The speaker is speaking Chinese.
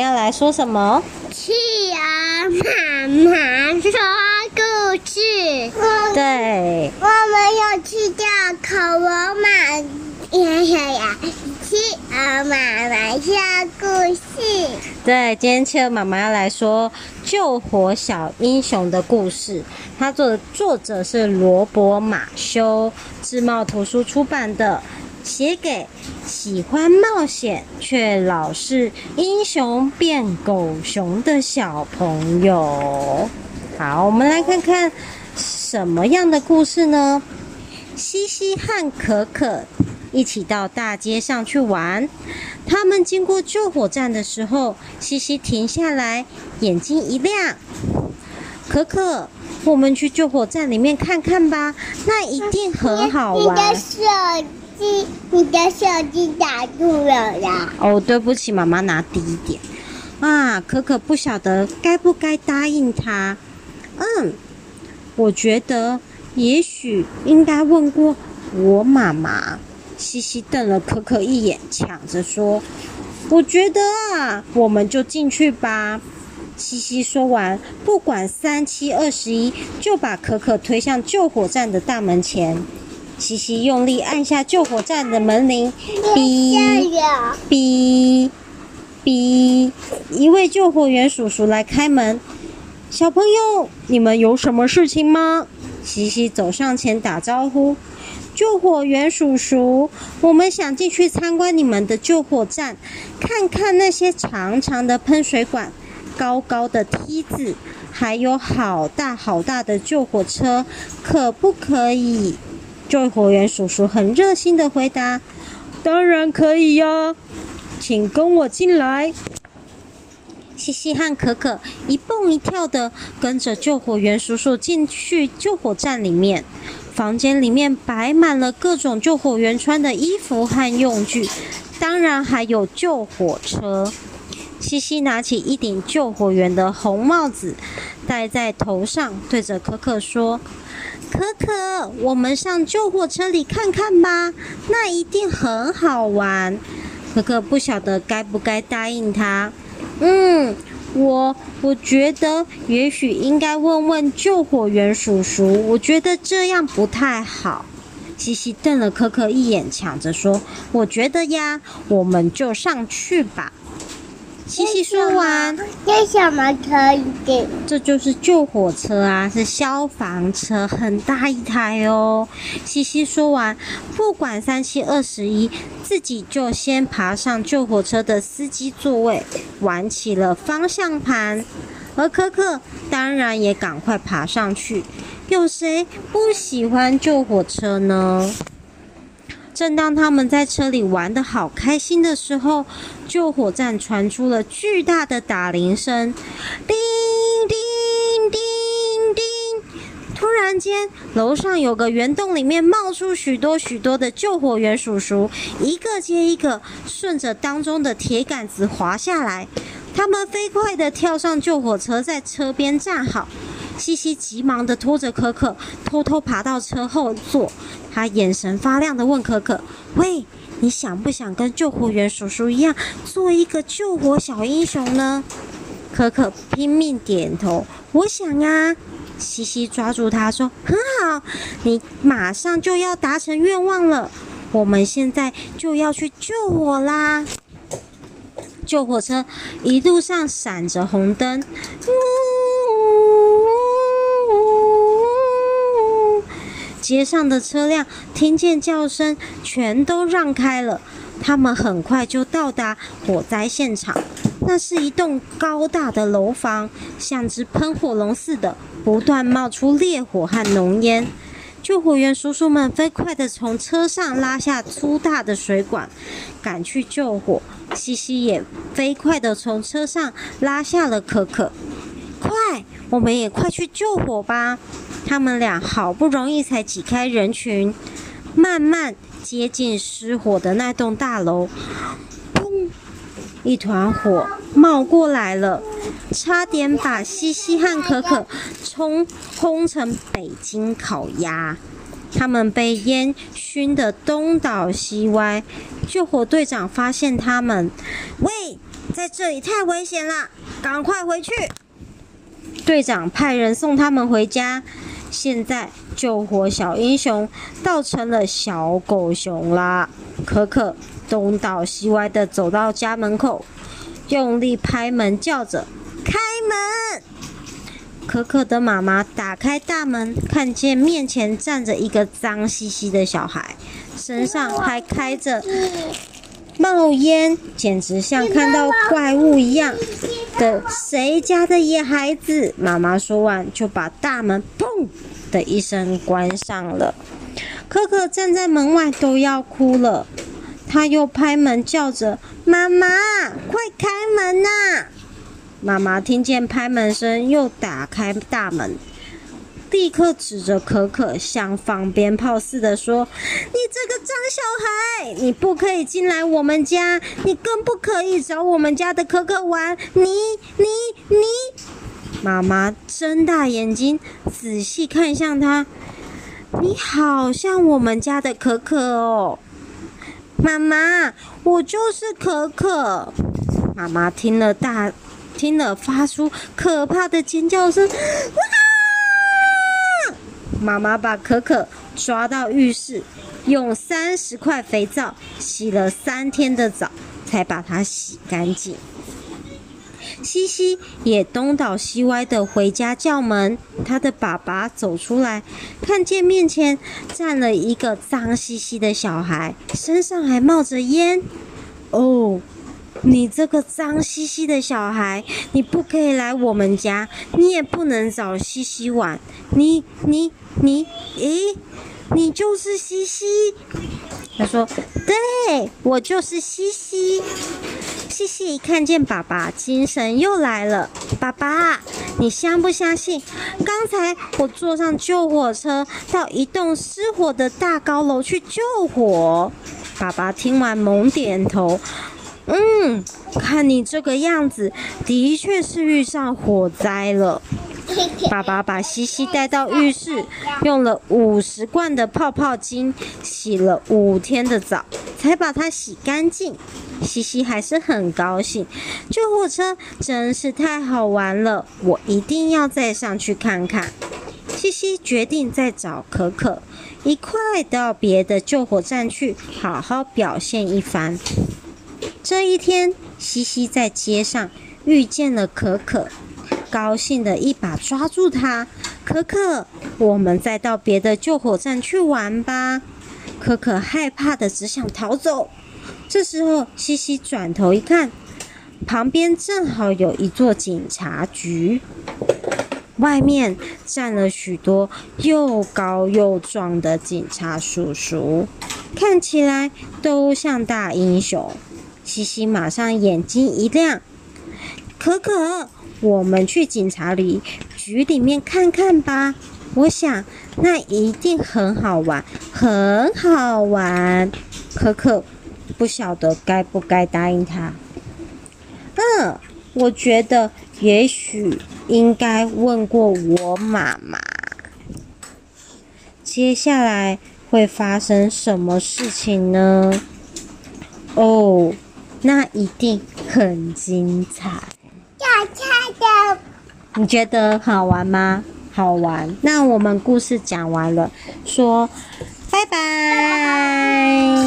要来说什么？企鹅妈妈说故事。对，我们要去掉恐龙妈呀呀呀！企鹅妈妈说故事。对，今天企鹅妈妈要来说救火小英雄的故事。它作的作者是罗伯·马修，智茂图书出版的。写给喜欢冒险却老是英雄变狗熊的小朋友。好，我们来看看什么样的故事呢？西西和可可一起到大街上去玩。他们经过救火站的时候，西西停下来，眼睛一亮：“可可，我们去救火站里面看看吧，那一定很好玩。”你的手你的手机打住了啦！哦，对不起，妈妈拿低一点。啊，可可不晓得该不该答应他。嗯，我觉得也许应该问过我妈妈。西西瞪了可可一眼，抢着说：“我觉得啊，我们就进去吧。”西西说完，不管三七二十一，就把可可推向救火站的大门前。西西用力按下救火站的门铃，哔哔哔！一位救火员叔叔来开门。小朋友，你们有什么事情吗？西西走上前打招呼：“救火员叔叔，我们想进去参观你们的救火站，看看那些长长的喷水管、高高的梯子，还有好大好大的救火车，可不可以？”救火员叔叔很热心的回答：“当然可以呀，请跟我进来。”西西和可可一蹦一跳的跟着救火员叔叔进去救火站里面。房间里面摆满了各种救火员穿的衣服和用具，当然还有救火车。西西拿起一顶救火员的红帽子戴在头上，对着可可说。可可，我们上救火车里看看吧，那一定很好玩。可可不晓得该不该答应他。嗯，我我觉得也许应该问问救火员叔叔，我觉得这样不太好。西西瞪了可可一眼，抢着说：“我觉得呀，我们就上去吧。”西西说完，这什么车一点？这就是救火车啊，是消防车，很大一台哦。西西说完，不管三七二十一，自己就先爬上救火车的司机座位，玩起了方向盘。而可可当然也赶快爬上去。有谁不喜欢救火车呢？正当他们在车里玩的好开心的时候，救火站传出了巨大的打铃声，叮叮叮叮！突然间，楼上有个圆洞，里面冒出许多许多的救火员叔叔，一个接一个，顺着当中的铁杆子滑下来。他们飞快地跳上救火车，在车边站好。西西急忙地拖着可可，偷偷爬到车后座。他眼神发亮地问可可：“喂，你想不想跟救火员叔叔一样，做一个救火小英雄呢？”可可拼命点头：“我想啊。”西西抓住他说：“很好，你马上就要达成愿望了。我们现在就要去救火啦！”救火车一路上闪着红灯。街上的车辆听见叫声，全都让开了。他们很快就到达火灾现场。那是一栋高大的楼房，像只喷火龙似的，不断冒出烈火和浓烟。救火员叔叔们飞快地从车上拉下粗大的水管，赶去救火。西西也飞快地从车上拉下了可可。快，我们也快去救火吧！他们俩好不容易才挤开人群，慢慢接近失火的那栋大楼。砰！一团火冒过来了，差点把西西和可可冲轰成北京烤鸭。他们被烟熏得东倒西歪。救火队长发现他们，喂！在这里太危险了，赶快回去。队长派人送他们回家。现在救火小英雄倒成了小狗熊啦。可可东倒西歪地走到家门口，用力拍门，叫着：“开门！”可可的妈妈打开大门，看见面前站着一个脏兮兮的小孩，身上还开着冒烟，简直像看到怪物一样的谁家的野孩子？妈妈说完，就把大门“砰”的一声关上了。可可站在门外都要哭了，他又拍门叫着：“妈妈，快开门呐！”妈妈听见拍门声，又打开大门。立刻指着可可，像放鞭炮似的说：“你这个脏小孩，你不可以进来我们家，你更不可以找我们家的可可玩。你、你、你！”妈妈睁大眼睛，仔细看向他：“你好像我们家的可可哦。”妈妈，我就是可可。妈妈听了大，听了发出可怕的尖叫声。妈妈把可可抓到浴室，用三十块肥皂洗了三天的澡，才把它洗干净。西西也东倒西歪的回家叫门，他的爸爸走出来，看见面前站了一个脏兮兮的小孩，身上还冒着烟。哦。你这个脏兮兮的小孩，你不可以来我们家，你也不能找西西玩。你、你、你，诶，你就是西西。他说：“对，我就是西西。”西西一看见爸爸，精神又来了。爸爸，你相不相信？刚才我坐上救火车，到一栋失火的大高楼去救火。爸爸听完猛点头。嗯，看你这个样子，的确是遇上火灾了。爸爸把西西带到浴室，用了五十罐的泡泡精洗了五天的澡，才把它洗干净。西西还是很高兴，救护车真是太好玩了，我一定要再上去看看。西西决定再找可可一块到别的救火站去，好好表现一番。这一天，西西在街上遇见了可可，高兴地一把抓住她。可可，我们再到别的救火站去玩吧。可可害怕的只想逃走。这时候，西西转头一看，旁边正好有一座警察局，外面站了许多又高又壮的警察叔叔，看起来都像大英雄。西西马上眼睛一亮，可可，我们去警察里局里面看看吧。我想那一定很好玩，很好玩。可可不晓得该不该答应他。嗯，我觉得也许应该问过我妈妈。接下来会发生什么事情呢？哦。那一定很精彩。要猜的，你觉得好玩吗？好玩。那我们故事讲完了，说拜拜。拜拜。